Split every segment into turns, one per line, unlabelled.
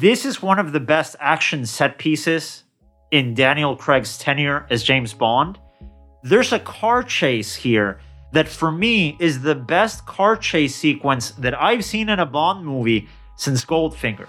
This is one of the best action set pieces in Daniel Craig's tenure as James Bond. There's a car chase here that, for me, is the best car chase sequence that I've seen in a Bond movie since Goldfinger.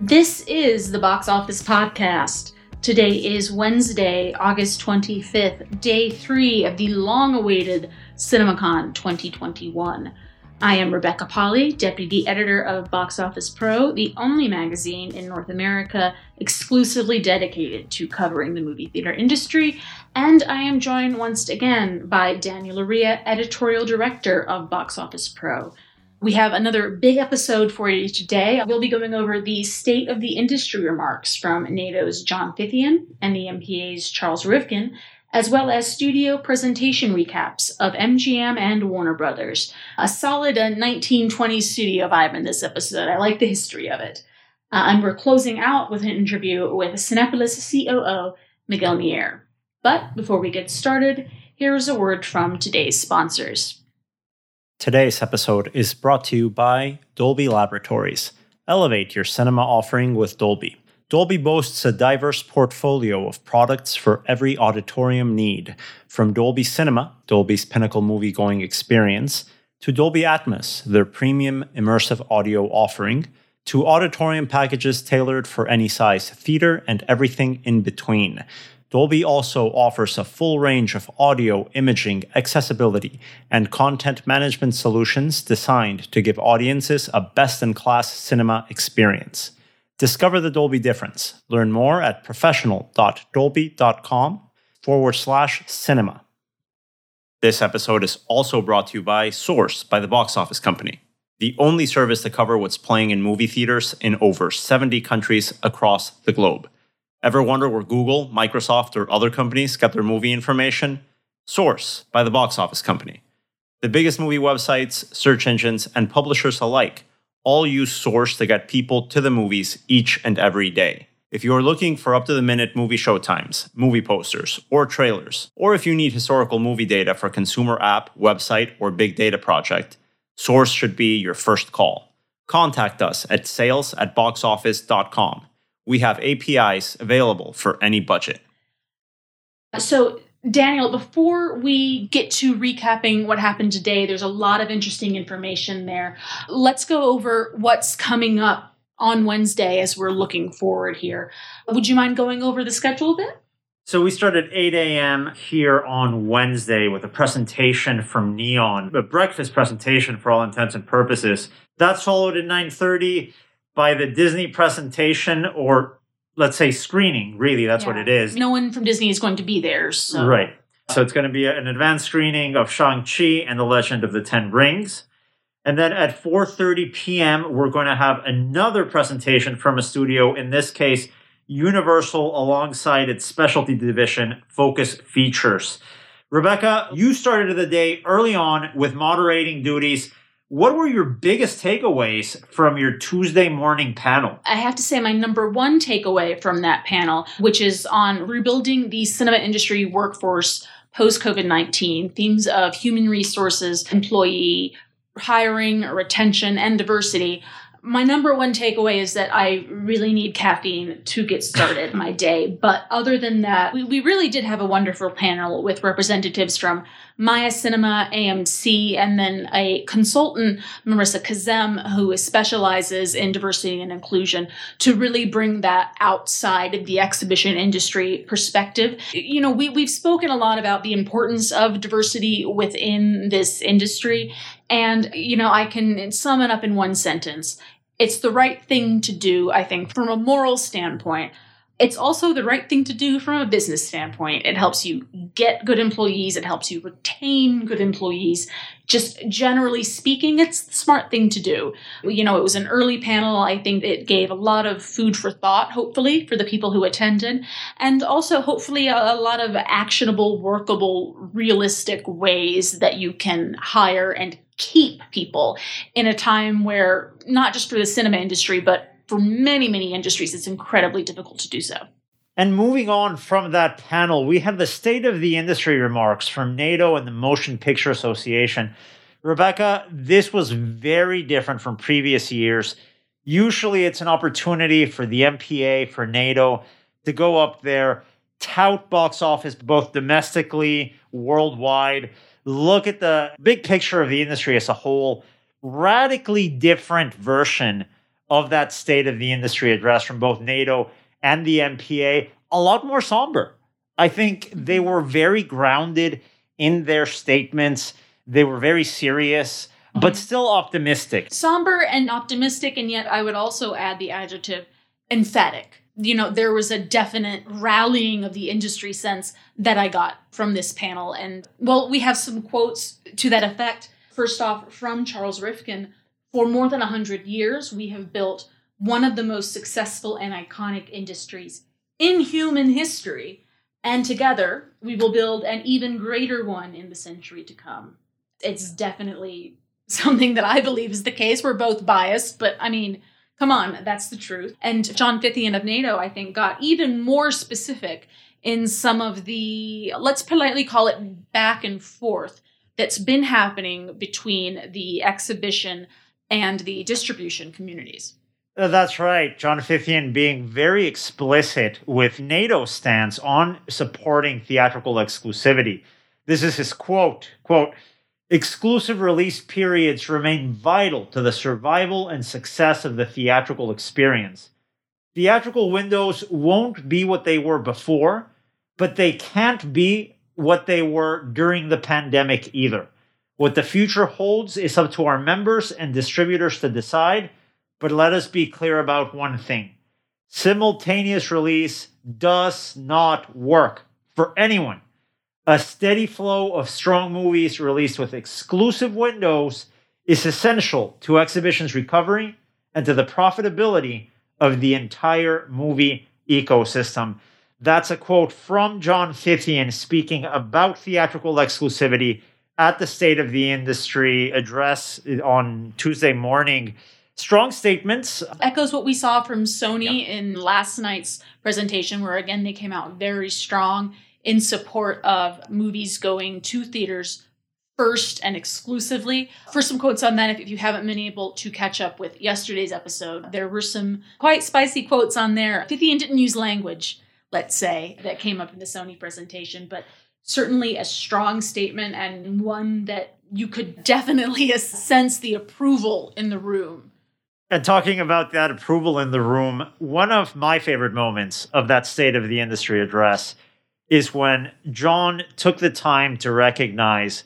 This is the Box Office Podcast. Today is Wednesday, August 25th, day three of the long awaited CinemaCon 2021. I am Rebecca Pahle, Deputy Editor of Box Office Pro, the only magazine in North America exclusively dedicated to covering the movie theater industry, and I am joined once again by Daniel Loria, Editorial Director of Box Office Pro. We have another big episode for you today. We'll be going over the state of the industry remarks from NATO's John Fithian and the MPA's Charles Rivkin, as well as studio presentation recaps of MGM and Warner Brothers. A solid uh, 1920s studio vibe in this episode. I like the history of it. Uh, and we're closing out with an interview with Cinepolis COO Miguel Mier. But before we get started, here's a word from today's sponsors.
Today's episode is brought to you by Dolby Laboratories. Elevate your cinema offering with Dolby. Dolby boasts a diverse portfolio of products for every auditorium need, from Dolby Cinema, Dolby's pinnacle movie going experience, to Dolby Atmos, their premium immersive audio offering, to auditorium packages tailored for any size theater and everything in between. Dolby also offers a full range of audio, imaging, accessibility, and content management solutions designed to give audiences a best in class cinema experience. Discover the Dolby difference. Learn more at professional.dolby.com forward slash cinema. This episode is also brought to you by Source by the Box Office Company, the only service to cover what's playing in movie theaters in over 70 countries across the globe. Ever wonder where Google, Microsoft, or other companies get their movie information? Source by the Box Office Company. The biggest movie websites, search engines, and publishers alike all use Source to get people to the movies each and every day. If you are looking for up to the minute movie showtimes, movie posters, or trailers, or if you need historical movie data for consumer app, website, or big data project, Source should be your first call. Contact us at sales at boxoffice.com we have APIs available for any budget.
So, Daniel, before we get to recapping what happened today, there's a lot of interesting information there. Let's go over what's coming up on Wednesday as we're looking forward here. Would you mind going over the schedule a bit?
So we start at 8 a.m. here on Wednesday with a presentation from Neon, a breakfast presentation for all intents and purposes. That's followed at 9:30 by the Disney presentation or let's say screening, really, that's yeah. what it is.
No one from Disney is going to be there. So.
Right. So it's going to be an advanced screening of Shang-Chi and the Legend of the Ten Rings. And then at 4:30 p.m., we're going to have another presentation from a studio, in this case, Universal alongside its specialty division, Focus Features. Rebecca, you started the day early on with moderating duties what were your biggest takeaways from your Tuesday morning panel?
I have to say, my number one takeaway from that panel, which is on rebuilding the cinema industry workforce post COVID 19, themes of human resources, employee hiring, retention, and diversity my number one takeaway is that I really need caffeine to get started my day. But other than that, we, we really did have a wonderful panel with representatives from Maya Cinema, AMC, and then a consultant, Marissa Kazem, who specializes in diversity and inclusion to really bring that outside of the exhibition industry perspective. You know, we, we've spoken a lot about the importance of diversity within this industry. And, you know, I can sum it up in one sentence. It's the right thing to do, I think, from a moral standpoint. It's also the right thing to do from a business standpoint. It helps you get good employees, it helps you retain good employees. Just generally speaking, it's the smart thing to do. You know, it was an early panel. I think it gave a lot of food for thought, hopefully, for the people who attended, and also hopefully a, a lot of actionable, workable, realistic ways that you can hire and keep people in a time where not just for the cinema industry, but for many, many industries, it's incredibly difficult to do so.
And moving on from that panel, we have the state of the industry remarks from NATO and the Motion Picture Association. Rebecca, this was very different from previous years. Usually it's an opportunity for the MPA, for NATO to go up there, tout box office both domestically, worldwide, look at the big picture of the industry as a whole. Radically different version of that state of the industry address from both NATO and the MPA, a lot more somber. I think they mm-hmm. were very grounded in their statements. They were very serious, but mm-hmm. still optimistic.
Somber and optimistic, and yet I would also add the adjective emphatic. You know, there was a definite rallying of the industry sense that I got from this panel. And well, we have some quotes to that effect. First off, from Charles Rivkin For more than 100 years, we have built one of the most successful and iconic industries in human history. And together, we will build an even greater one in the century to come. It's definitely something that I believe is the case. We're both biased, but I mean, come on, that's the truth. And John Fithian of NATO, I think, got even more specific in some of the, let's politely call it back and forth, that's been happening between the exhibition and the distribution communities.
Uh, That's right. John Fithian being very explicit with NATO's stance on supporting theatrical exclusivity. This is his quote, quote, exclusive release periods remain vital to the survival and success of the theatrical experience. Theatrical windows won't be what they were before, but they can't be what they were during the pandemic either. What the future holds is up to our members and distributors to decide, but let us be clear about one thing simultaneous release does not work for anyone. A steady flow of strong movies released with exclusive windows is essential to exhibition's recovery and to the profitability of the entire movie ecosystem. That's a quote from John Fithian speaking about theatrical exclusivity at the State of the Industry address on Tuesday morning. Strong statements.
Echoes what we saw from Sony in last night's presentation, where again they came out very strong in support of movies going to theaters first and exclusively. For some quotes on that, if you haven't been able to catch up with yesterday's episode, there were some quite spicy quotes on there. Fithian didn't use language, let's say, that came up in the Sony presentation, but certainly a strong statement and one that you could definitely sense the approval in the room.
And talking about that approval in the room, one of my favorite moments of that State of the Industry address is when John took the time to recognize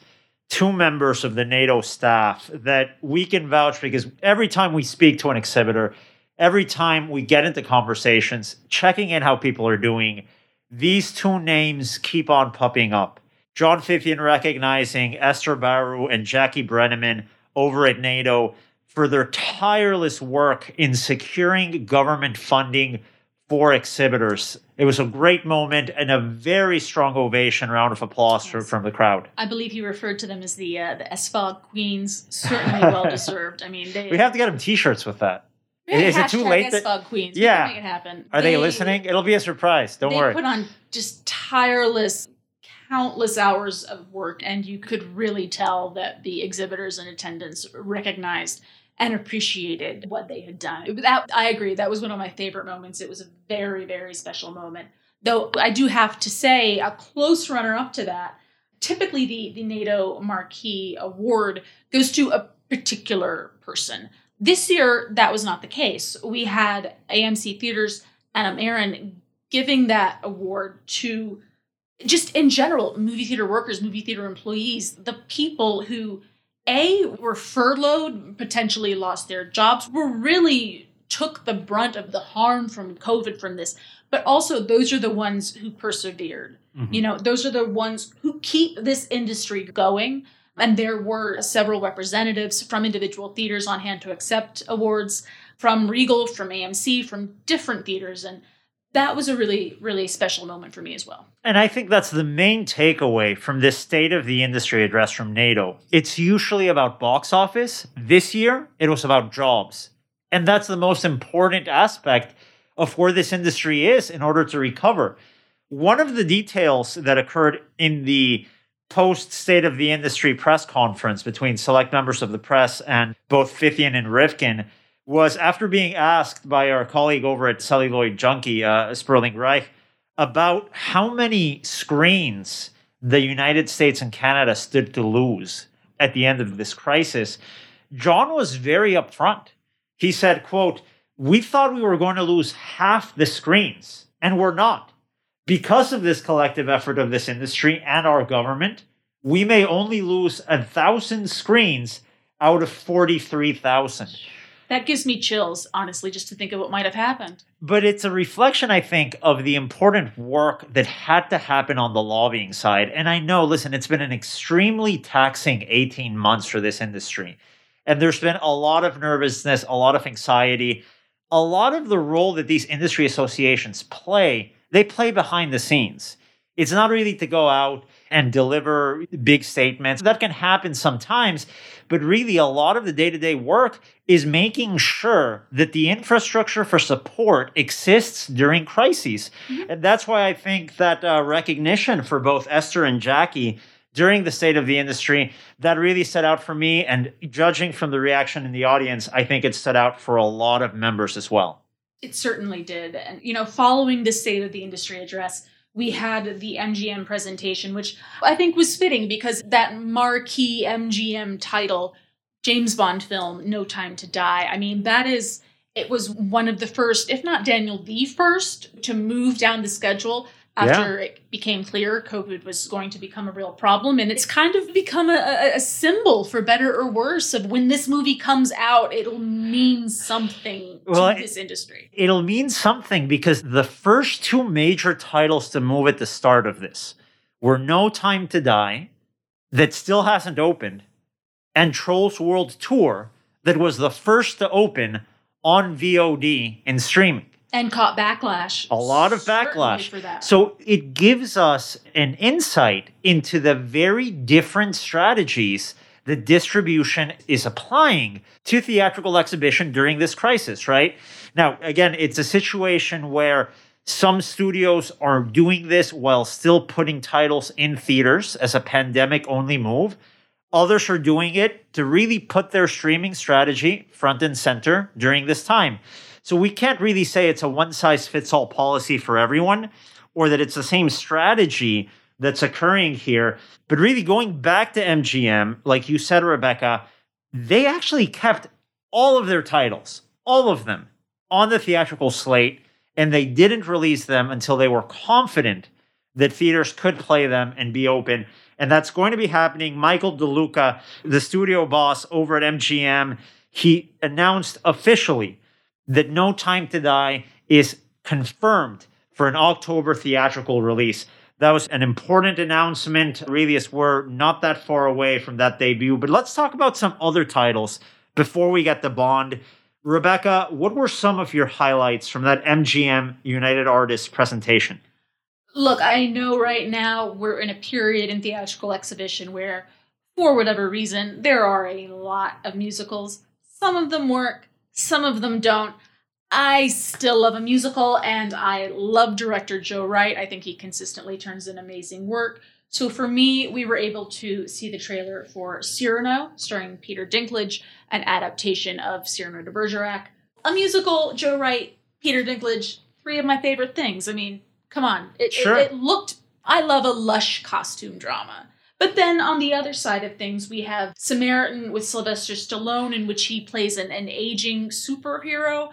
two members of the NATO staff that we can vouch because every time we speak to an exhibitor, every time we get into conversations, checking in how people are doing, these two names keep on popping up. John Fithian recognizing Esther Baruh and Jackie Brenneman over at NATO for their tireless work in securing government funding for exhibitors. It was a great moment and a very strong ovation, round of applause
Yes.
from the crowd.
I believe he referred to them as the uh, the queens. Certainly well deserved. I mean, they
We have to get them T-shirts with that.
Really,
Is it too late that-
queens.
Yeah.
make it happen.
Are they, listening? It'll be a surprise. Don't
they
worry.
put on just tireless, countless hours of work, and you could really tell that the exhibitors in attendance recognized and appreciated what they had done. That I agree. That was one of my favorite moments. It was a very, very special moment. Though I do have to say, a close runner-up to that. Typically, the the NATO Marquee Award goes to a particular person. This year, that was not the case. We had AMC Theaters Adam Aron giving that award to just in general movie theater workers, movie theater employees, the people who a were furloughed, potentially lost their jobs, were really took the brunt of the harm from COVID from this, but also those are the ones who persevered.
Mhm.
You know, those are the ones who keep this industry going. And there were several representatives from individual theaters on hand to accept awards from Regal, from AMC, from different theaters. And that was a really, really special moment for me as well.
And I think that's the main takeaway from this state of the industry address from NATO. It's usually about box office. This year, it was about jobs. And that's the most important aspect of where this industry is in order to recover. One of the details that occurred in the post state of the industry press conference between select members of the press and both Fithian and Rivkin was after being asked by our colleague over at Celluloid Junkie, uh, Sperling Reich, about how many screens the United States and Canada stood to lose at the end of this crisis. John was very upfront. He said, quote, we thought we were going to lose half the screens, and we're not. Because of this collective effort of this industry and our government, we may only lose a thousand screens out of 43,000.
That gives me chills, honestly, just to think of what might have happened.
But it's a reflection, I think, of the important work that had to happen on the lobbying side. And I know, listen, it's been an extremely taxing 18 months for this industry. And there's been a lot of nervousness, a lot of anxiety, a lot of the role that these industry associations play they play behind the scenes. It's not really to go out and deliver big statements. That can happen sometimes, but really a lot of the day to day work is making sure that the infrastructure for support exists during crises. Mm-hmm. And that's why I think that uh, recognition for both Esther and Jackie during the state of the industry that really set out for me. And judging from the reaction in the audience, I think it set out for a lot of members as well.
It certainly did. And, you know, following the State of the Industry address, we had the MGM presentation, which I think was fitting because that marquee MGM title, James Bond film, No Time to Die, I mean, that is, it was one of the first, if not Daniel, the first to move down the schedule after yeah. it became clear COVID was going to become a real problem. And it's kind of become a, a, symbol, for better or worse, of when this movie comes out, it'll mean something well, to this industry.
It'll mean something because the first two major titles to move at the start of this were No Time to Die, that still hasn't opened, and Trolls World Tour, that was the first to open on VOD and streaming
and caught backlash.
A lot of backlash. For that. So it gives us an insight into the very different strategies the distribution is applying to theatrical exhibition during this crisis, right? Now, again, it's a situation where some studios are doing this while still putting titles in theaters as a pandemic only move. Others are doing it to really put their streaming strategy front and center during this time. So we can't really say it's a one size fits all policy for everyone or that it's the same strategy that's occurring here. But really, going back to MGM, like you said, Rebecca, they actually kept all of their titles, all of them, on the theatrical slate, and they didn't release them until they were confident that theaters could play them and be open. And that's going to be happening. Michael DeLuca, the studio boss over at MGM, he announced officially that No Time to Die is confirmed for an October theatrical release. That was an important announcement. Really, as we're not that far away from that debut. But let's talk about some other titles before we get to Bond. Rebecca, what were some of your highlights from that MGM United Artists presentation?
Look, I know right now we're in a period in theatrical exhibition where, for whatever reason, there are a lot of musicals. Some of them work, some of them don't. I still love a musical and I love director Joe Wright. I think he consistently turns in amazing work. So for me, we were able to see the trailer for Cyrano, starring Peter Dinklage, an adaptation of Cyrano de Bergerac. A musical, Joe Wright, Peter Dinklage, three of my favorite things. I mean, come on. It, sure. it, it looked, I love a lush costume drama. But then on the other side of things, we have Samaritan with Sylvester Stallone, in which he plays an, an aging superhero.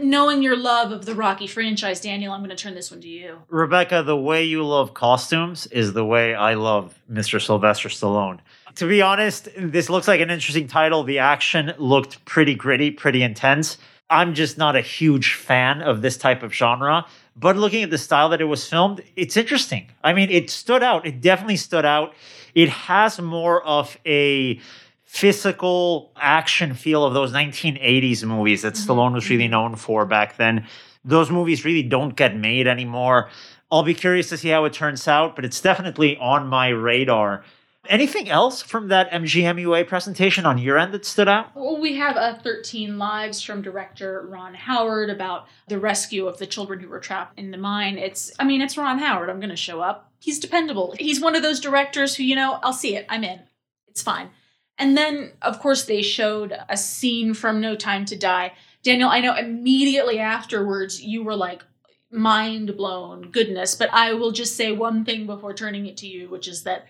Knowing your love of the Rocky franchise, Daniel, I'm going to turn this one to you.
Rebecca, the way you love costumes is the way I love Mr. Sylvester Stallone. To be honest, this looks like an interesting title. The action looked pretty gritty, pretty intense. I'm just not a huge fan of this type of genre. But looking at the style that it was filmed, it's interesting. I mean, it stood out. It definitely stood out. It has more of a physical action feel of those 1980s movies that mm-hmm. Stallone was really mm-hmm. known for back then. Those movies really don't get made anymore. I'll be curious to see how it turns out, but it's definitely on my radar. Anything else from that MGMUA presentation on your end that stood out?
Well, we have uh, 13 lives from director Ron Howard about the rescue of the children who were trapped in the mine. It's, I mean, it's Ron Howard. I'm going to show up. He's dependable. He's one of those directors who, you know, I'll see it. I'm in. It's fine. And then, of course, they showed a scene from No Time to Die. Daniel, I know immediately afterwards you were like, mind blown, goodness. But I will just say one thing before turning it to you, which is that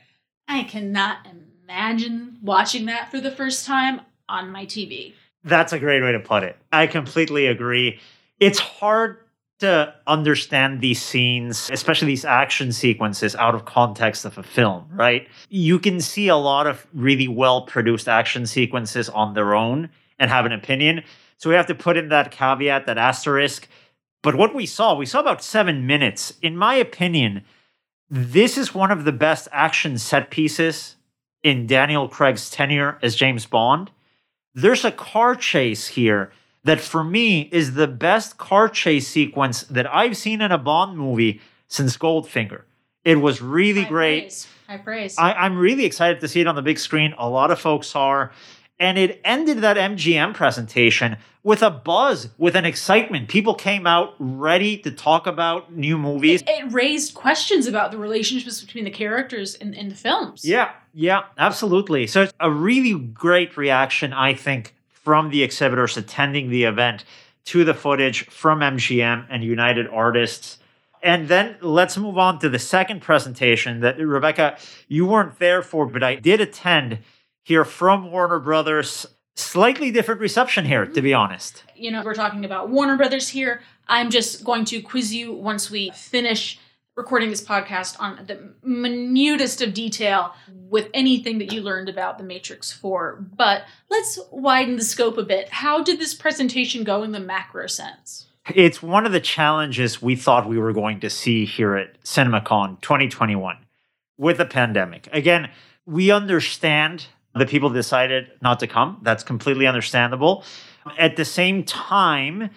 I cannot imagine watching that for the first time on my TV.
That's a great way to put it. I completely agree. It's hard to understand these scenes, especially these action sequences, out of context of a film, right? You can see a lot of really well produced action sequences on their own and have an opinion. So we have to put in that caveat, that asterisk. But what we saw, we saw about seven minutes. In my opinion, this is one of the best action set pieces in Daniel Craig's tenure as James Bond. There's a car chase here that for me is the best car chase sequence that I've seen in a Bond movie since Goldfinger. It was really
High
great.
Praise. High praise.
I, I'm really excited to see it on the big screen. A lot of folks are. And it ended that MGM presentation with a buzz, with an excitement. People came out ready to talk about new movies.
it, it raised questions about the relationships between the characters in, in the films.
Yeah, yeah, absolutely. So it's a really great reaction, I think, from the exhibitors attending the event to the footage from MGM and United Artists. And then let's move on to the second presentation that Rebecca, you weren't there for, but I did attend here from Warner Brothers. Slightly different reception here, to be mm-hmm. honest.
You know, we're talking about Warner Brothers here. I'm just going to quiz you once we finish recording this podcast on the minutest of detail with anything that you learned about the Matrix 4. But let's widen the scope a bit. How did this presentation go in the macro sense?
It's one of the challenges we thought we were going to see here at CinemaCon 2021 with the pandemic. Again, we understand the people decided not to come. That's completely understandable. At the same time,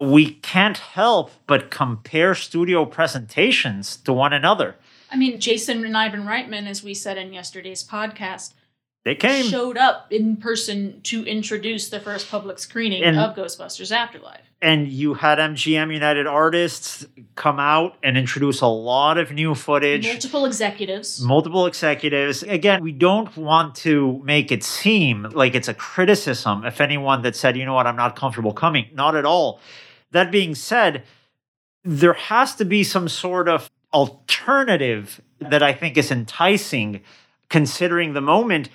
we can't help but compare studio presentations to one another.
I mean, Jason and Ivan Reitman, as we said in yesterday's podcast,
They came.
showed up in person to introduce the first public screening
And-
of Ghostbusters Afterlife.
and you had MGM United artists come out and introduce a lot of new footage.
Multiple executives.
multiple executives. Again, we don't want to make it seem like it's a criticism if anyone that said, you know what, I'm not comfortable coming. Not at all. That being said, there has to be some sort of alternative that I think is enticing considering the moment.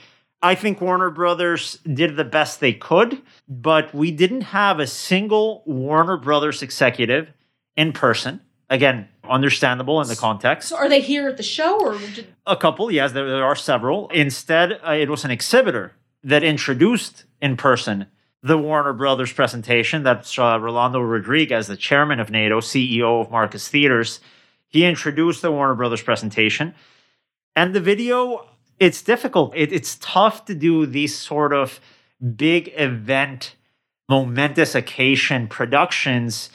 I think Warner Brothers did the best they could, but we didn't have a single Warner Brothers executive in person. Again, understandable in the context.
So are they here at the show or did,
A couple, yes, there, there are several. Instead, uh, it was an exhibitor that introduced in person the Warner Brothers presentation. That's uh, Rolando Rodriguez, the chairman of NATO, CEO of Marcus Theaters. He introduced the Warner Brothers presentation. And the video, it's difficult. It, it's tough to do these sort of big event, momentous occasion productions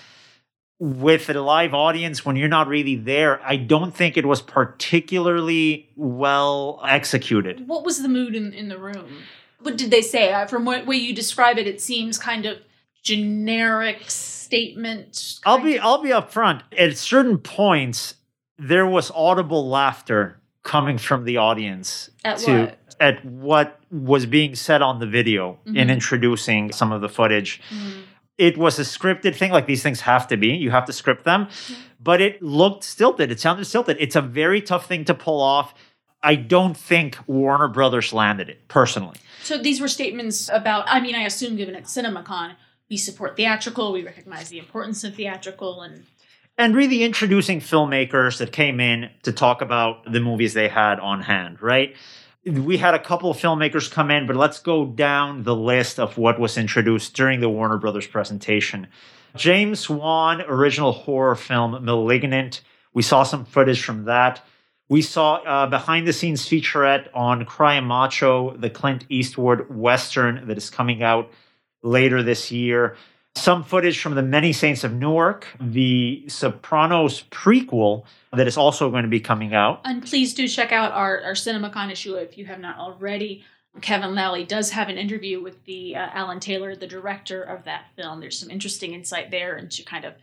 with a live audience when you're not really there. I don't think it was particularly well executed.
what was the mood in, in the room? What did they say? From what way you describe it, it seems kind of generic statement.
I'll be
of-
I'll be upfront. At certain points, there was audible laughter coming from the audience
At
to
what?
at what was being said on the video in
Mhm.
introducing some of the footage.
Mm.
It was a scripted thing, like these things have to be. You have to script them, but it looked stilted. It sounded stilted. It's a very tough thing to pull off. I don't think Warner Brothers landed it personally.
So these were statements about. I mean, I assume given at CinemaCon, we support theatrical. We recognize the importance of theatrical, and
and really introducing filmmakers that came in to talk about the movies they had on hand, right? We had a couple of filmmakers come in, but let's go down the list of what was introduced during the Warner Brothers presentation. James Wan original horror film Malignant. We saw some footage from that. We saw uh, a behind the scenes featurette on Cry Macho, the Clint Eastwood Western that is coming out later this year. Some footage from The Many Saints of Newark, the Sopranos prequel that is also going to be coming out.
And please do check out our, our CinemaCon issue if you have not already. Kevin Lally does have an interview with the uh, Alan Taylor, the director of that film. There's some interesting insight there into kind of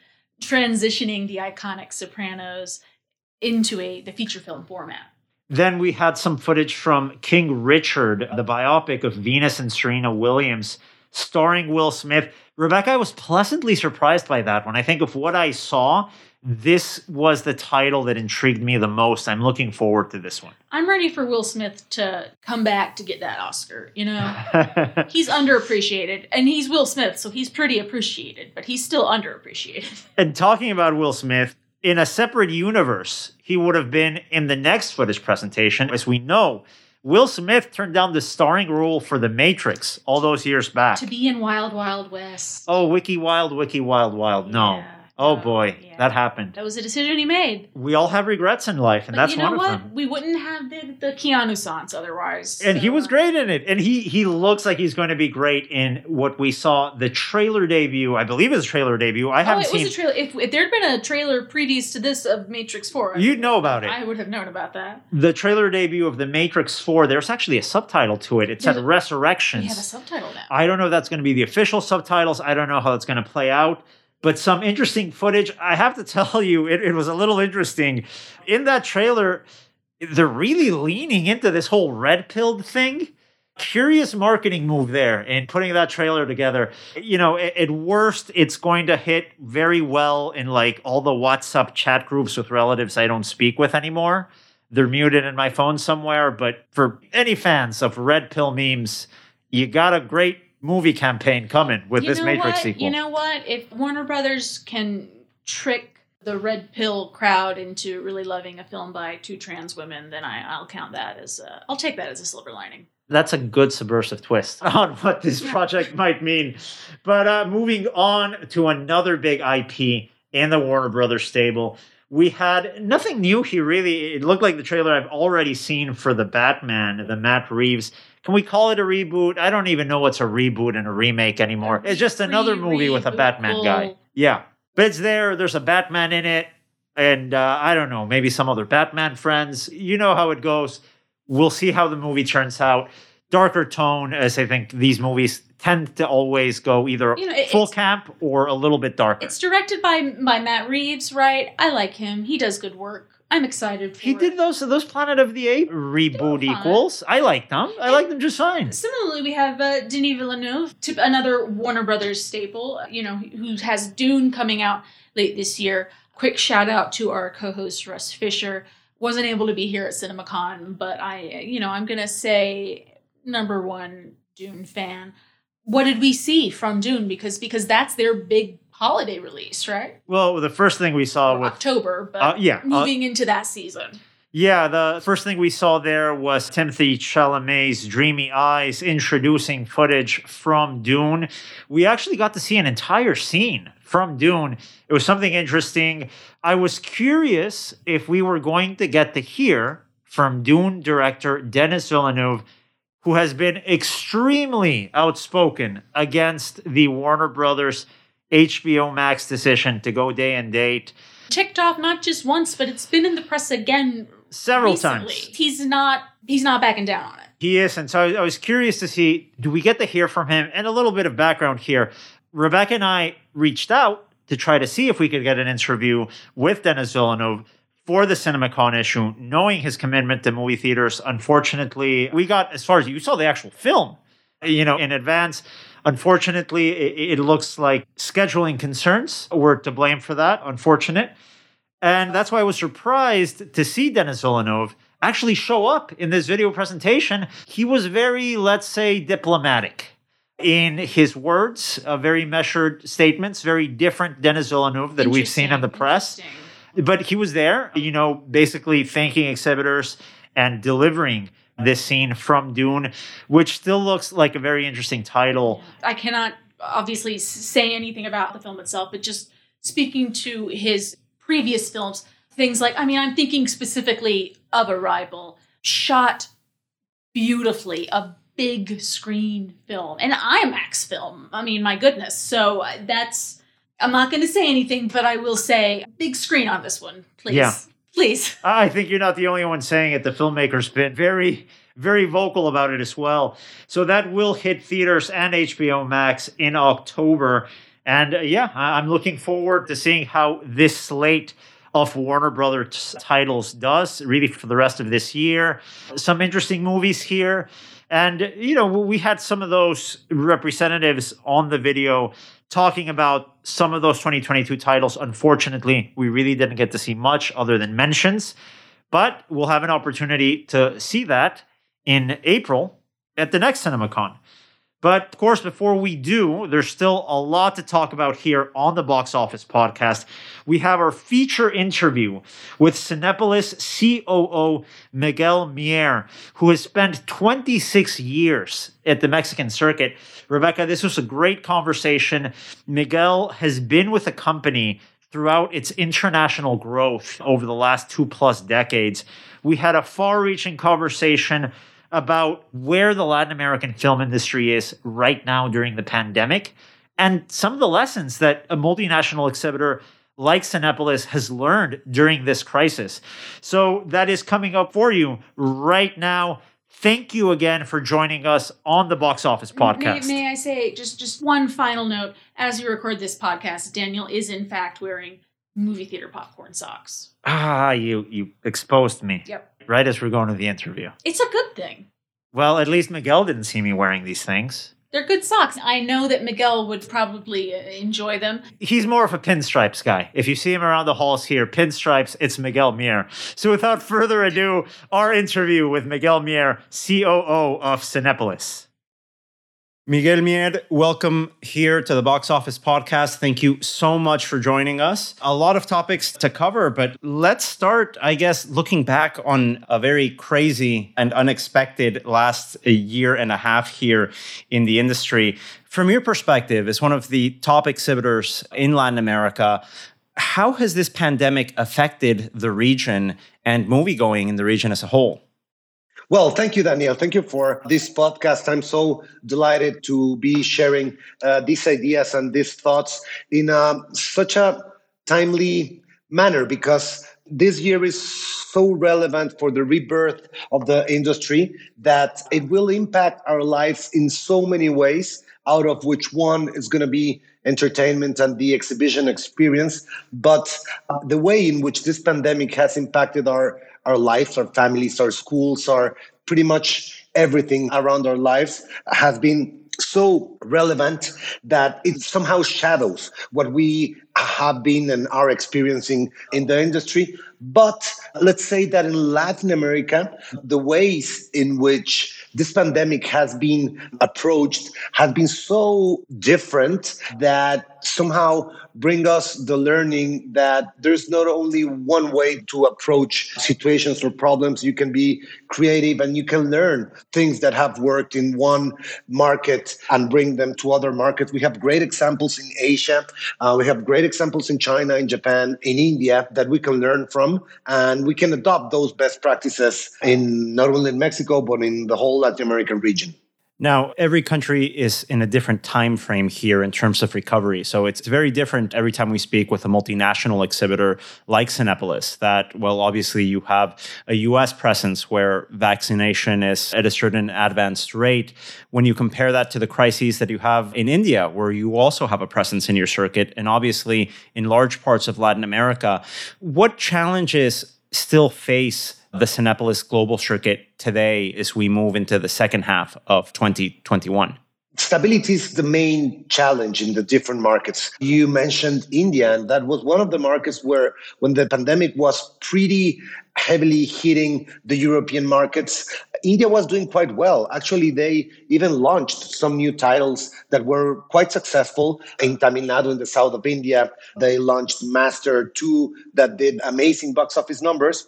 transitioning the iconic Sopranos into a the feature film format.
Then we had some footage from King Richard, the biopic of Venus and Serena Williams, starring Will Smith. Rebecca, I was pleasantly surprised by that. When I think of what I saw, this was the title that intrigued me the most. I'm looking forward to this one.
I'm ready for Will Smith to come back to get that Oscar. You know, he's underappreciated, and he's Will Smith, so he's pretty appreciated, but he's still underappreciated.
and talking about Will Smith, in a separate universe, he would have been in the next footage presentation. As we know, Will Smith turned down the starring role for The Matrix all those years back.
to be in Wild Wild West.
oh, Wiki Wild, Wiki Wild Wild. No.
Yeah.
Oh
No,
boy,
yeah.
that happened.
That was a decision he made.
We all have regrets in life, and
But
that's
you know
one of
what?
them.
We wouldn't have the, the Keanu Sans otherwise.
And he was
uh,
great in it. And he he looks like he's going to be great in what we saw the trailer debut. I believe it's a trailer debut. I
Oh,
haven't
it was
seen
a trailer. If, if there'd been a trailer previous to this of Matrix Four,
You'd know about it.
I would have known about that.
the trailer debut of The Matrix 4. There's actually a subtitle to it. It said Resurrections.
We have a subtitle now.
I don't know if that's going to be the official subtitles. I don't know how that's going to play out. But some interesting footage. I have to tell you, it, it was a little interesting. In that trailer, they're really leaning into this whole red pilled thing. Curious marketing move there in putting that trailer together. You know, at, at worst, it's going to hit very well in like all the WhatsApp chat groups with relatives I don't speak with anymore. They're muted in my phone somewhere. But for any fans of red pill memes, you got a great movie campaign coming with
you
this Matrix
what?
sequel.
You know what? If Warner Brothers can trick the red pill crowd into really loving a film by two trans women, then I, I'll count that as a, I'll take that as a silver lining.
That's a good subversive twist on what this project might mean. But uh, moving on to another big IP in the Warner Brothers stable, we had nothing new here, really. It looked like the trailer I've already seen for the Batman, the Matt Reeves. Can we call it a reboot? I don't even know what's a reboot and a remake anymore. It's just another movie with a Batman guy. Yeah. But it's there. There's a Batman in it. And uh, I don't know, maybe some other Batman friends. You know how it goes. We'll see how the movie turns out. Darker tone, as I think these movies tend to always go either
You know, it-
full camp or a little bit darker.
It's directed by by Matt Reeves, right? I like him. He does good work. I'm excited for
He
it.
did those those Planet of the Apes reboot
They were fun.
equals. I like them. I like them just fine.
Similarly, we have uh, Denis Villeneuve, to another Warner Brothers staple, you know, who has Dune coming out late this year. Quick shout out to our co-host Russ Fisher. Wasn't able to be here at CinemaCon, but I, you know, I'm gonna say number one Dune fan. What did we see from Dune? Because because that's their big holiday release, right?
Well, the first thing we saw
Or
with
October, but
uh, yeah, uh,
moving into that season.
Yeah, the first thing we saw there was Timothée Chalamet's dreamy eyes introducing footage from Dune. We actually got to see an entire scene from Dune. It was something interesting. I was curious if we were going to get to hear from Dune director Denis Villeneuve, who has been extremely outspoken against the Warner Brothers HBO Max decision to go day and date
Ticked off not just once, but it's been in the press again
several
recently.
times.
He's not he's not backing down on it.
He is, and so I, was curious to see do we get to hear from him? And a little bit of background here. Rebecca and I reached out to try to see if we could get an interview with Denis Villeneuve for the CinemaCon issue, knowing his commitment to movie theaters. Unfortunately, we got as far as you saw the actual film, you know, in advance. Unfortunately, it, it looks like scheduling concerns were to blame for that. Unfortunate. And that's why I was surprised to see Denis Villeneuve actually show up in this video presentation. He was very, let's say, diplomatic in his words, uh, very measured statements, very different Denis Villeneuve that we've seen in the press. But he was there, you know, basically thanking exhibitors and delivering this scene from Dune, which still looks like a very interesting title.
I cannot obviously say anything about the film itself, but just speaking to his previous films, things like I mean, I'm thinking specifically of Arrival, shot beautifully, a big screen film, an IMAX film. I mean, my goodness. So uh, that's, I'm not going to say anything, but I will say big screen on this one, please.
Yeah.
Please.
I think you're not the only one saying it. The filmmaker's been very, very vocal about it as well. So that will hit theaters and HBO Max in October. And uh, yeah, I'm looking forward to seeing how this slate of Warner Brothers titles does really for the rest of this year. Some interesting movies here. And, you know, we had some of those representatives on the video talking about some of those 2022 titles. Unfortunately, we really didn't get to see much other than mentions, but we'll have an opportunity to see that in April at the next CinemaCon. But of course, before we do, there's still a lot to talk about here on the Box Office Podcast. We have our feature interview with Cinepolis COO Miguel Mier, who has spent 26 years at the Mexican circuit. Rebecca, this was a great conversation. Miguel has been with the company throughout its international growth over the last two plus decades. We had a far reaching conversation about where the Latin American film industry is right now during the pandemic and some of the lessons that a multinational exhibitor like Cinepolis has learned during this crisis. So that is coming up for you right now. Thank you again for joining us on the Box Office Podcast.
May, may I say just just one final note? As we record this podcast, Daniel is in fact wearing movie theater popcorn socks.
Ah, you you exposed me
Yep,
right as we're going to the interview.
it's a good thing.
Well, at least Miguel didn't see me wearing these things.
They're good socks. I know that Miguel would probably uh, enjoy them.
He's more of a pinstripes guy. If you see him around the halls here, pinstripes, it's Miguel Mier. So without further ado, our interview with Miguel Mier, COO of Cinepolis.
Miguel Mier, welcome here to the Box Office Podcast. Thank you so much for joining us. A lot of topics to cover, but let's start, I guess, looking back on a very crazy and unexpected last year and a half here in the industry. From your perspective, as one of the top exhibitors in Latin America, how has this pandemic affected the region and moviegoing in the region as a whole?
Well, thank you, Daniel. Thank you for this podcast. I'm so delighted to be sharing uh, these ideas and these thoughts in uh, such a timely manner because this year is so relevant for the rebirth of the industry that it will impact our lives in so many ways, out of which one is going to be entertainment and the exhibition experience. But uh, the way in which this pandemic has impacted our our lives, our families, our schools, our pretty much everything around our lives has been so relevant that it somehow shadows what we have been and are experiencing in the industry. But let's say that in Latin America, the ways in which this pandemic has been approached has been so different that somehow bring us the learning that there's not only one way to approach situations or problems. You can be creative and you can learn things that have worked in one market and bring them to other markets. We have great examples in asia. Uh, we have great examples in china in japan in india that we can learn from and we can adopt those best practices in not only in mexico but in the whole latin american region
Now, every country is in a different time frame here in terms of recovery. So it's very different every time we speak with a multinational exhibitor like Cinepolis that well obviously you have a US presence where vaccination is at a certain advanced rate. When you compare that to the crises that you have in India where you also have a presence in your circuit and obviously in large parts of Latin America, what challenges still face the Cinepolis global circuit today as we move into the second half of 2021?
Stability is the main challenge in the different markets. You mentioned India, and that was one of the markets where, when the pandemic was pretty heavily hitting the European markets, India was doing quite well. Actually, they even launched some new titles that were quite successful. In Tamil Nadu, in the south of India, they launched Master 2 that did amazing box office numbers.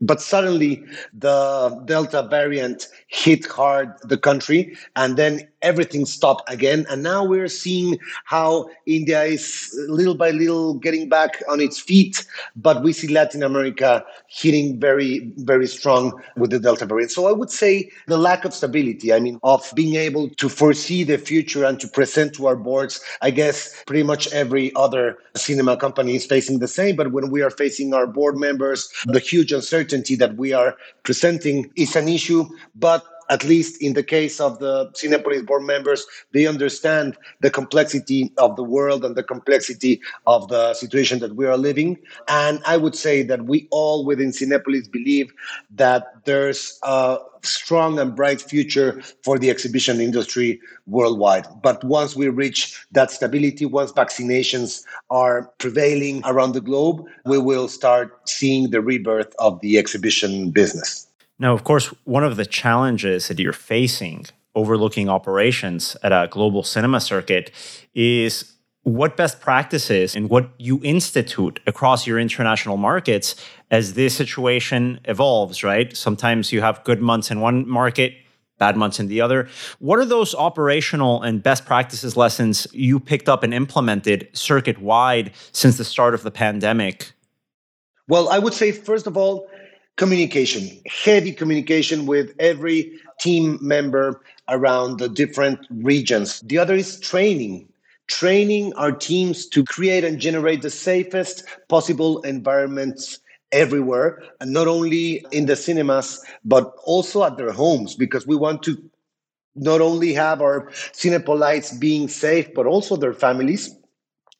But suddenly the Delta variant hit hard the country and then everything stopped again. And now we're seeing how India is little by little getting back on its feet. But we see Latin America hitting very, very strong with the Delta variant. So I would say the lack of stability, I mean, of being able to foresee the future and to present to our boards, I guess pretty much every other cinema company is facing the same. But when we are facing our board members, the huge uncertainty that we are presenting is an issue. But at least in the case of the Cinepolis board members, they understand the complexity of the world and the complexity of the situation that we are living. And I would say that we all within Cinepolis believe that there's a strong and bright future for the exhibition industry worldwide. But once we reach that stability, once vaccinations are prevailing around the globe, we will start seeing the rebirth of the exhibition business.
Now, of course, one of the challenges that you're facing overlooking operations at a global cinema circuit is what best practices and what you institute across your international markets as this situation evolves, right? Sometimes you have good months in one market, bad months in the other. What are those operational and best practices lessons you picked up and implemented circuit wide since the start of the pandemic?
Well, I would say, first of all, communication, heavy communication with every team member around the different regions. The other is training, training our teams to create and generate the safest possible environments everywhere, and not only in the cinemas, but also at their homes, because we want to not only have our cinepolites being safe, but also their families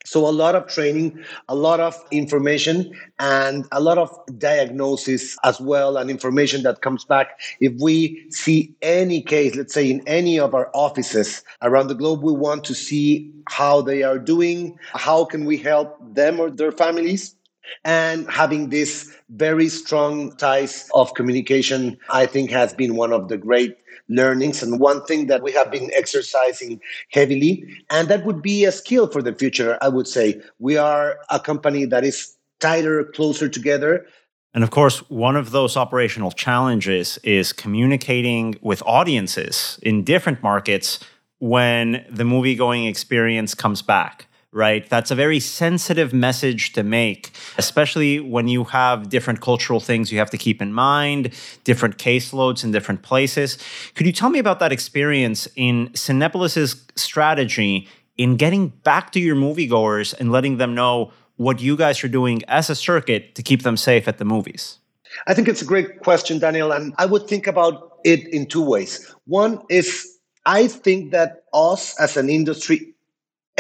so, a lot of training, a lot of information, and a lot of diagnosis as well, and information that comes back. If we see any case, let's say in any of our offices around the globe, we want to see how they are doing, how can we help them or their families. And having this very strong ties of communication, I think, has been one of the great learnings and one thing that we have been exercising heavily. And that would be a skill for the future, I would say. We are a company that is tighter, closer together.
And of course, one of those operational challenges is communicating with audiences in different markets when the movie going experience comes back right? That's a very sensitive message to make, especially when you have different cultural things you have to keep in mind, different caseloads in different places. Could you tell me about that experience in Cinepolis's strategy in getting back to your moviegoers and letting them know what you guys are doing as a circuit to keep them safe at the movies?
I think it's a great question, Daniel, and I would think about it in two ways. One is I think that us as an industry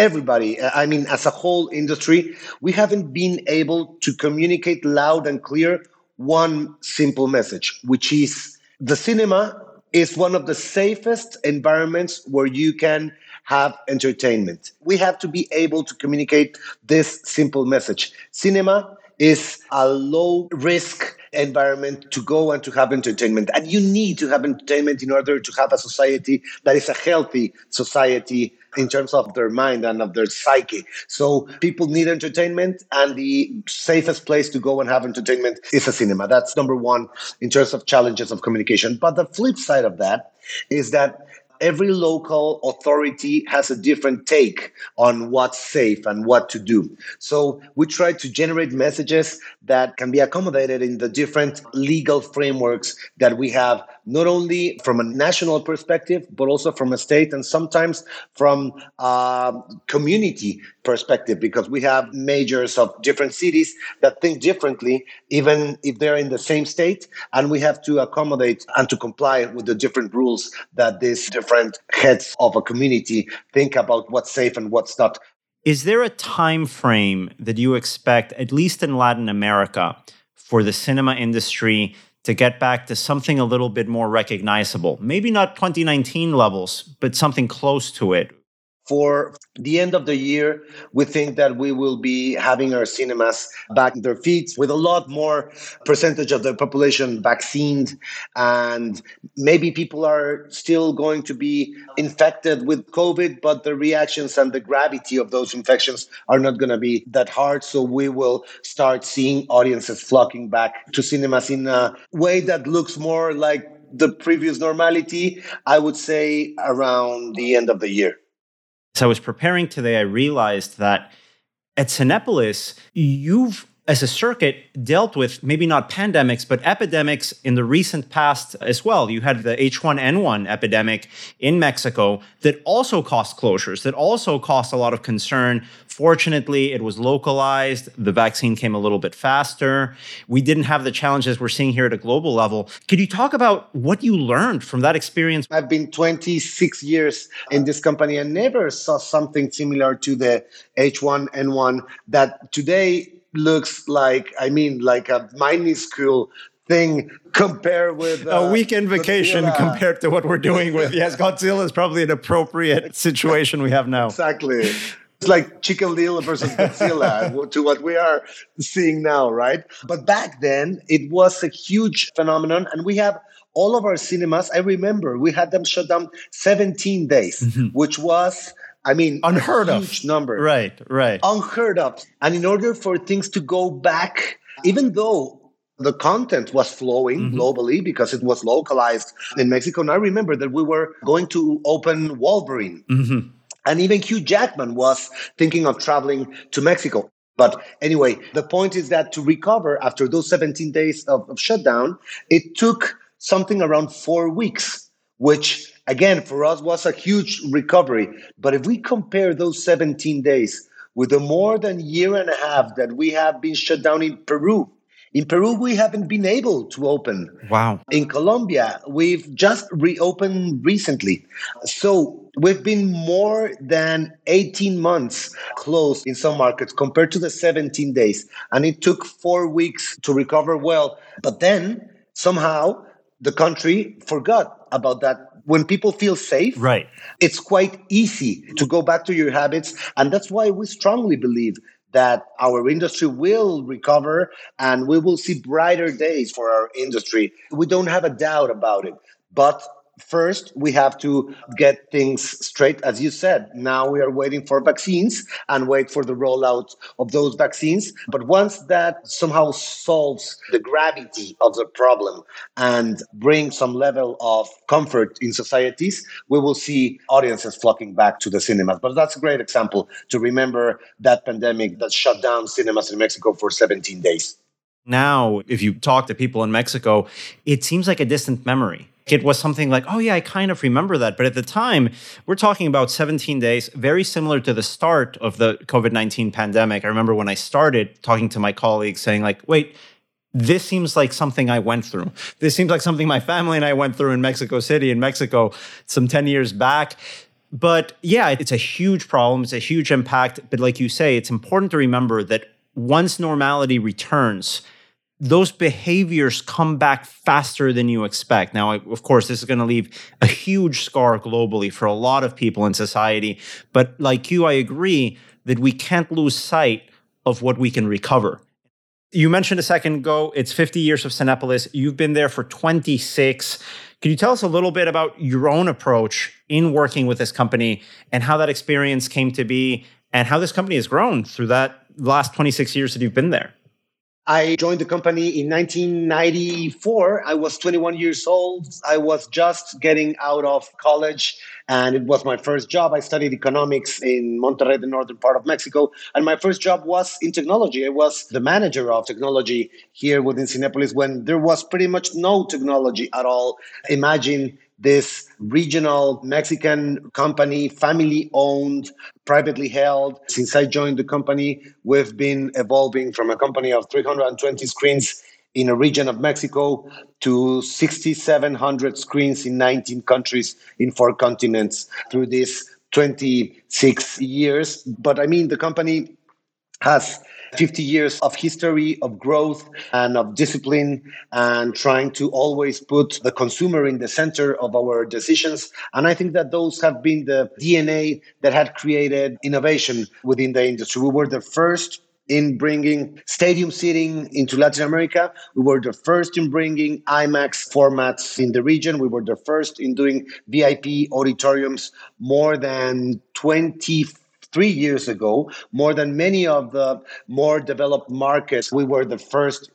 everybody, I mean, as a whole industry, we haven't been able to communicate loud and clear one simple message, which is the cinema is one of the safest environments where you can have entertainment. We have to be able to communicate this simple message. Cinema is a low risk environment to go and to have entertainment. And you need to have entertainment in order to have a society that is a healthy society in terms of their mind and of their psyche. So people need entertainment, and the safest place to go and have entertainment is a cinema. That's number one in terms of challenges of communication. But the flip side of that is that every local authority has a different take on what's safe and what to do. So we try to generate messages that can be accommodated in the different legal frameworks that we have, not only from a national perspective, but also from a state and sometimes from a community perspective, because we have majors of different cities that think differently, even if they're in the same state. And we have to accommodate and to comply with the different rules that these different heads of a community think about what's safe and what's not.
Is there a time frame that you expect, at least in Latin America, for the cinema industry to get back to something a little bit more recognizable? Maybe not 2019 levels, but something close to it.
For the end of the year, we think that we will be having our cinemas back their feet with a lot more percentage of the population vaccinated. And maybe people are still going to be infected with COVID, but the reactions and the gravity of those infections are not going to be that hard. So we will start seeing audiences flocking back to cinemas in a way that looks more like the previous normality, I would say around the end of the year.
So I was preparing today, I realized that at Cinepolis, you've as a circuit dealt with maybe not pandemics but epidemics in the recent past as well. You had the h1n1 epidemic in mexico that also caused closures that also caused a lot of concern. Fortunately it was localized. The vaccine came a little bit faster. We didn't have the challenges we're seeing here at a global level. Could you talk about what you learned from that experience?
I've been 26 years in this company and never saw something similar to the h1n1 that today looks like I mean like a minuscule thing compared with
uh, a weekend vacation Godzilla. compared to what we're doing with yes Godzilla is probably an appropriate situation we have now
exactly it's like Chicken Little versus Godzilla to what we are seeing now right but back then it was a huge phenomenon and we have all of our cinemas I remember we had them shut down 17 days mm-hmm. which was I mean,
unheard huge
of. number.
Right, right.
Unheard of. And in order for things to go back, even though the content was flowing mm-hmm. globally because it was localized in Mexico. And I remember that we were going to open Wolverine. Mm-hmm. And even Hugh Jackman was thinking of traveling to Mexico. But anyway, the point is that to recover after those 17 days of, of shutdown, it took something around four weeks, which again, for us was a huge recovery. But if we compare those 17 days with the more than year and a half that we have been shut down in Peru, in Peru, we haven't been able to open.
Wow.
In Colombia, we've just reopened recently. So we've been more than 18 months closed in some markets compared to the 17 days. And it took four weeks to recover well. But then somehow the country forgot about that when people feel safe,
right.
it's quite easy to go back to your habits. And that's why we strongly believe that our industry will recover and we will see brighter days for our industry. We don't have a doubt about it. But first we have to get things straight. As you said now we are waiting for vaccines and wait for the rollout of those vaccines. But once that somehow solves the gravity of the problem and brings some level of comfort in societies we will see audiences flocking back to the cinemas. But that's a great example to remember that pandemic that shut down cinemas in mexico for 17 days
now if you talk to people in mexico it seems like a distant memory it was something like, oh, yeah, I kind of remember that. But at the time, we're talking about 17 days, very similar to the start of the COVID 19 pandemic. I remember when I started talking to my colleagues saying, like, wait, this seems like something I went through. This seems like something my family and I went through in Mexico City, in Mexico, some 10 years back. But yeah, it's a huge problem. It's a huge impact. But like you say, it's important to remember that once normality returns, those behaviors come back faster than you expect. Now, of course, this is going to leave a huge scar globally for a lot of people in society. But like you, I agree that we can't lose sight of what we can recover. You mentioned a second ago, it's 50 years of Cinepolis. You've been there for 26. Can you tell us a little bit about your own approach in working with this company and how that experience came to be and how this company has grown through that last 26 years that you've been there?
I joined the company in 1994. I was 21 years old. I was just getting out of college and it was my first job. I studied economics in Monterrey, the northern part of Mexico. And my first job was in technology. I was the manager of technology here within Cinepolis when there was pretty much no technology at all. Imagine this regional Mexican company, family owned, privately held. Since I joined the company, we've been evolving from a company of 320 screens in a region of Mexico to 6,700 screens in 19 countries in four continents through these 26 years. But I mean, the company has 50 years of history of growth and of discipline and trying to always put the consumer in the center of our decisions. And I think that those have been the DNA that had created innovation within the industry. We were the first in bringing stadium seating into Latin America. We were the first in bringing IMAX formats in the region. We were the first in doing VIP auditoriums more than 20 three years ago, more than many of the more developed markets, we were the first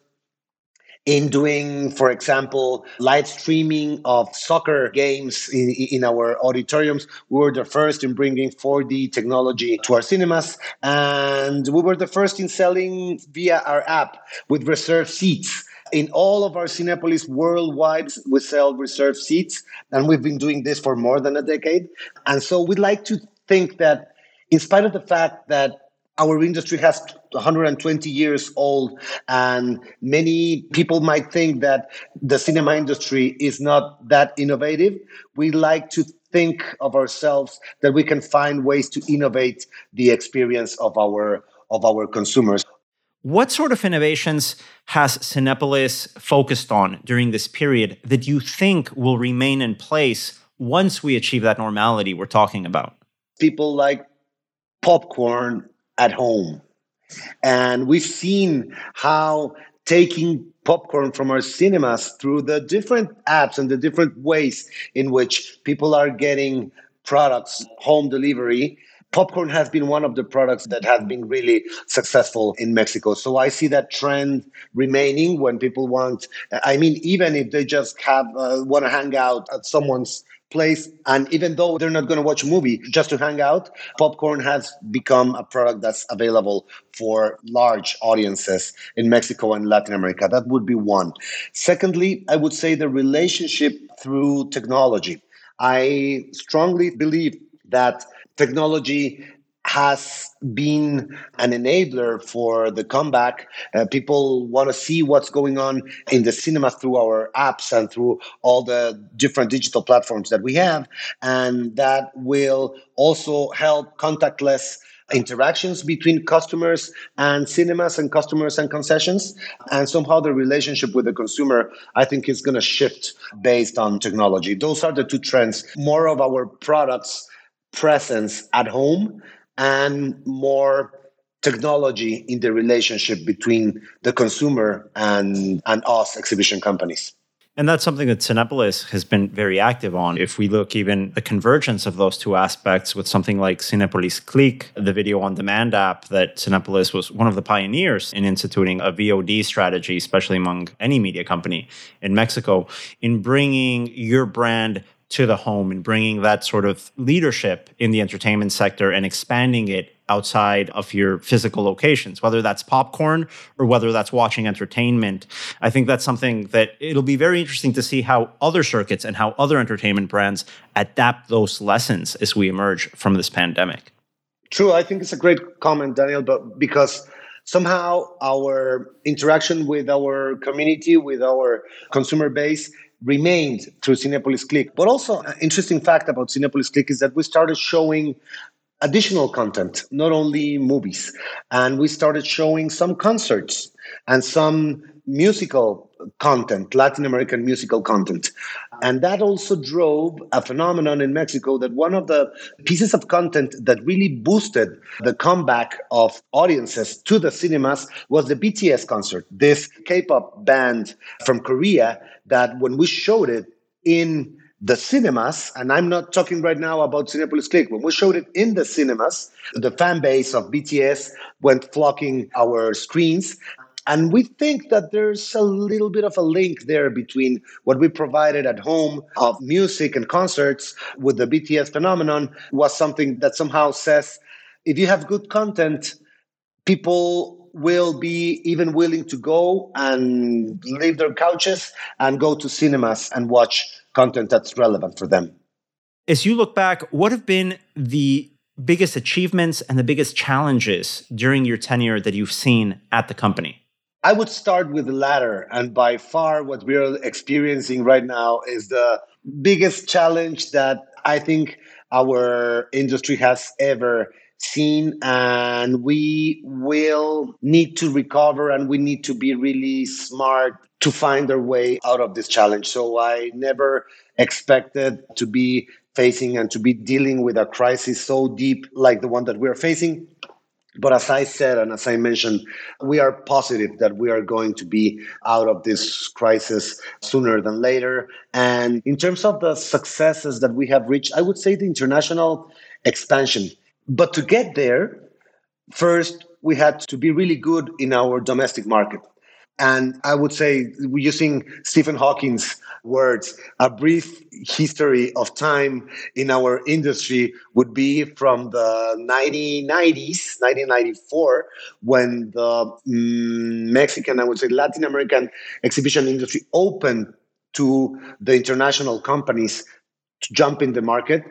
in doing, for example, live streaming of soccer games in, in our auditoriums. We were the first in bringing 4D technology to our cinemas, and we were the first in selling via our app with reserved seats. In all of our Cinepolis worldwide, we sell reserved seats, and we've been doing this for more than a decade. And so we'd like to think that in spite of the fact that our industry has 120 years old and many people might think that the cinema industry is not that innovative we like to think of ourselves that we can find ways to innovate the experience of our of our consumers.
What sort of innovations has Cinepolis focused on during this period that you think will remain in place once we achieve that normality we're talking about?
People like popcorn at home. And we've seen how taking popcorn from our cinemas through the different apps and the different ways in which people are getting products home delivery popcorn has been one of the products that has been really successful in Mexico. So I see that trend remaining when people want. I mean, even if they just have uh, want to hang out at someone's place. And even though they're not going to watch a movie just to hang out, popcorn has become a product that's available for large audiences in Mexico and Latin America. That would be one. Secondly, I would say the relationship through technology. I strongly believe that technology has been an enabler for the comeback. Uh, people want to see what's going on in the cinema through our apps and through all the different digital platforms that we have. And that will also help contactless interactions between customers and cinemas and customers and concessions. And somehow the relationship with the consumer, I think, is going to shift based on technology. Those are the two trends. More of our products presence at home and more technology in the relationship between the consumer and, and us exhibition companies.
And that's something that Cinepolis has been very active on. If we look even the convergence of those two aspects with something like Cinepolis Click, the video on demand app that Cinepolis was one of the pioneers in instituting a VOD strategy, especially among any media company in Mexico, in bringing your brand to the home and bringing that sort of leadership in the entertainment sector and expanding it outside of your physical locations, whether that's popcorn or whether that's watching entertainment. I think that's something that it'll be very interesting to see how other circuits and how other entertainment brands adapt those lessons as we emerge from this pandemic.
True. I think it's a great comment, Daniel, but because somehow our interaction with our community, with our consumer base, remained through Cinepolis Click. But also, an interesting fact about Cinepolis Click is that we started showing additional content, not only movies. And we started showing some concerts and some musical content, Latin American musical content. And that also drove a phenomenon in Mexico that one of the pieces of content that really boosted the comeback of audiences to the cinemas was the BTS concert, this K pop band from Korea that when we showed it in the cinemas, and I'm not talking right now about Cinepolis Click, when we showed it in the cinemas, the fan base of BTS went flocking our screens. And we think that there's a little bit of a link there between what we provided at home of music and concerts with the BTS phenomenon was something that somehow says if you have good content, people will be even willing to go and leave their couches and go to cinemas and watch content that's relevant for them.
As you look back, what have been the biggest achievements and the biggest challenges during your tenure that you've seen at the company?
I would start with the latter. And by far, what we're experiencing right now is the biggest challenge that I think our industry has ever seen. and we will need to recover and we need to be really smart to find our way out of this challenge. So I never expected to be facing and to be dealing with a crisis so deep like the one that we're facing. But as I said, and as I mentioned, we are positive that we are going to be out of this crisis sooner than later. And in terms of the successes that we have reached, I would say the international expansion. But to get there, first, we had to be really good in our domestic market. And I would say, using Stephen Hawking's words, a brief history of time in our industry would be from the 1990s, 1994, when the mm, Mexican, I would say Latin American exhibition industry opened to the international companies to jump in the market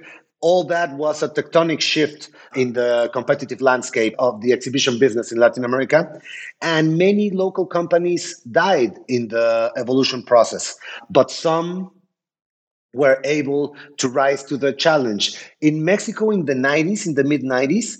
all that was a tectonic shift in the competitive landscape of the exhibition business in Latin America. And many local companies died in the evolution process, but some were able to rise to the challenge. In Mexico in the 90s, in the mid 90s,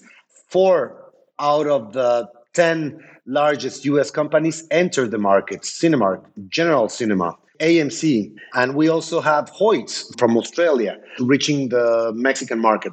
four out of the 10 largest US companies entered the market Cinemark, General Cinema, AMC, and we also have Hoyts from Australia reaching the Mexican market.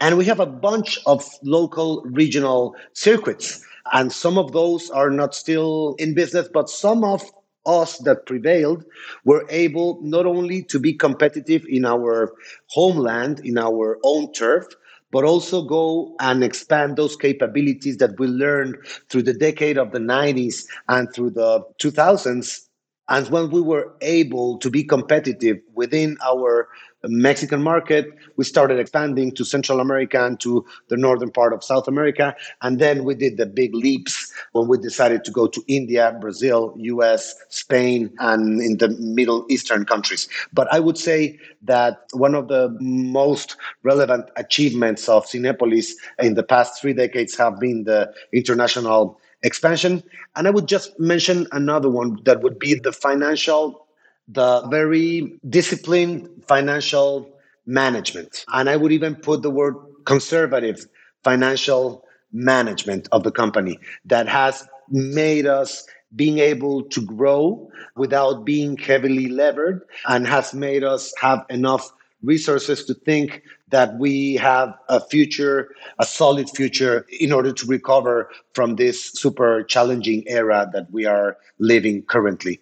And we have a bunch of local regional circuits. And some of those are not still in business, but some of us that prevailed were able not only to be competitive in our homeland, in our own turf, but also go and expand those capabilities that we learned through the decade of the 90s and through the 2000s and when we were able to be competitive within our Mexican market, we started expanding to Central America and to the northern part of South America. And then we did the big leaps when we decided to go to India, Brazil, US, Spain, and in the Middle Eastern countries. But I would say that one of the most relevant achievements of Cinepolis in the past three decades have been the international expansion. And I would just mention another one that would be the financial, the very disciplined financial management. And I would even put the word conservative financial management of the company that has made us being able to grow without being heavily levered and has made us have enough resources to think that we have a future, a solid future, in order to recover from this super challenging era that we are living currently.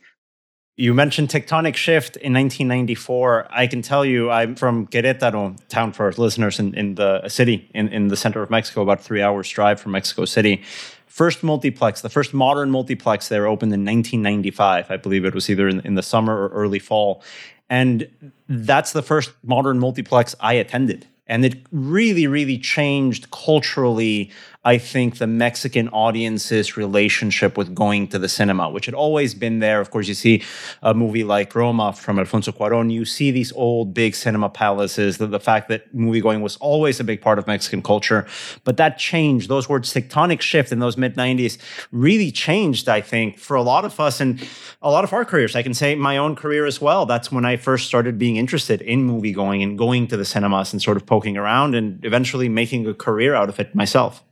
You mentioned tectonic shift in 1994. I can tell you, I'm from Querétaro, town for our listeners in, in the city in, in the center of Mexico, about three hours drive from Mexico City. First multiplex, the first modern multiplex there opened in 1995. I believe it was either in, in the summer or early fall. And that's the first modern multiplex I attended. And it really, really changed culturally I think, the Mexican audience's relationship with going to the cinema, which had always been there. Of course, you see a movie like Roma from Alfonso Cuaron, you see these old big cinema palaces, the, the fact that movie going was always a big part of Mexican culture. But that changed. Those words tectonic shift in those mid 90s really changed, I think, for a lot of us and a lot of our careers. I can say my own career as well. That's when I first started being interested in movie going and going to the cinemas and sort of poking around and eventually making a career out of it myself.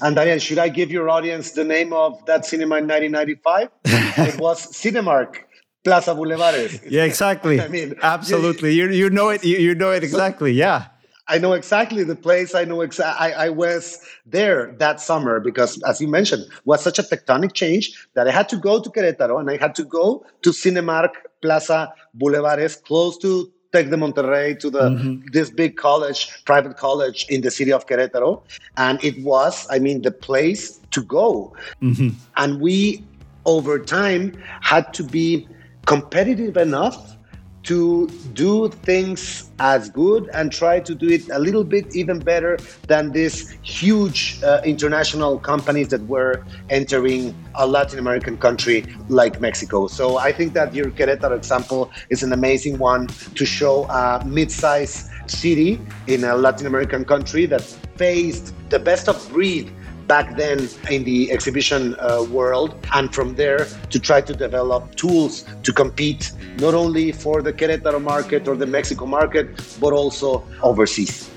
And Daniel, should I give your audience the name of that cinema in 1995? it was Cinemark. Plaza Bulevares.
Yeah, exactly. I mean, absolutely. You you know it. You, you know it exactly. Yeah.
I know exactly the place. I know exactly. I was there that summer because, as you mentioned, was such a tectonic change that I had to go to Querétaro and I had to go to Cinemark Plaza Bulevares, close to Tec de Monterrey to the mm-hmm. this big college, private college in the city of Querétaro, and it was, I mean, the place to go. Mm-hmm. And we, over time, had to be competitive enough to do things as good and try to do it a little bit even better than these huge uh, international companies that were entering a Latin American country like Mexico. So I think that your Querétaro example is an amazing one to show a mid-sized city in a Latin American country that faced the best of breed back then in the exhibition uh, world, and from there to try to develop tools to compete not only for the Querétaro market or the Mexico market, but also overseas.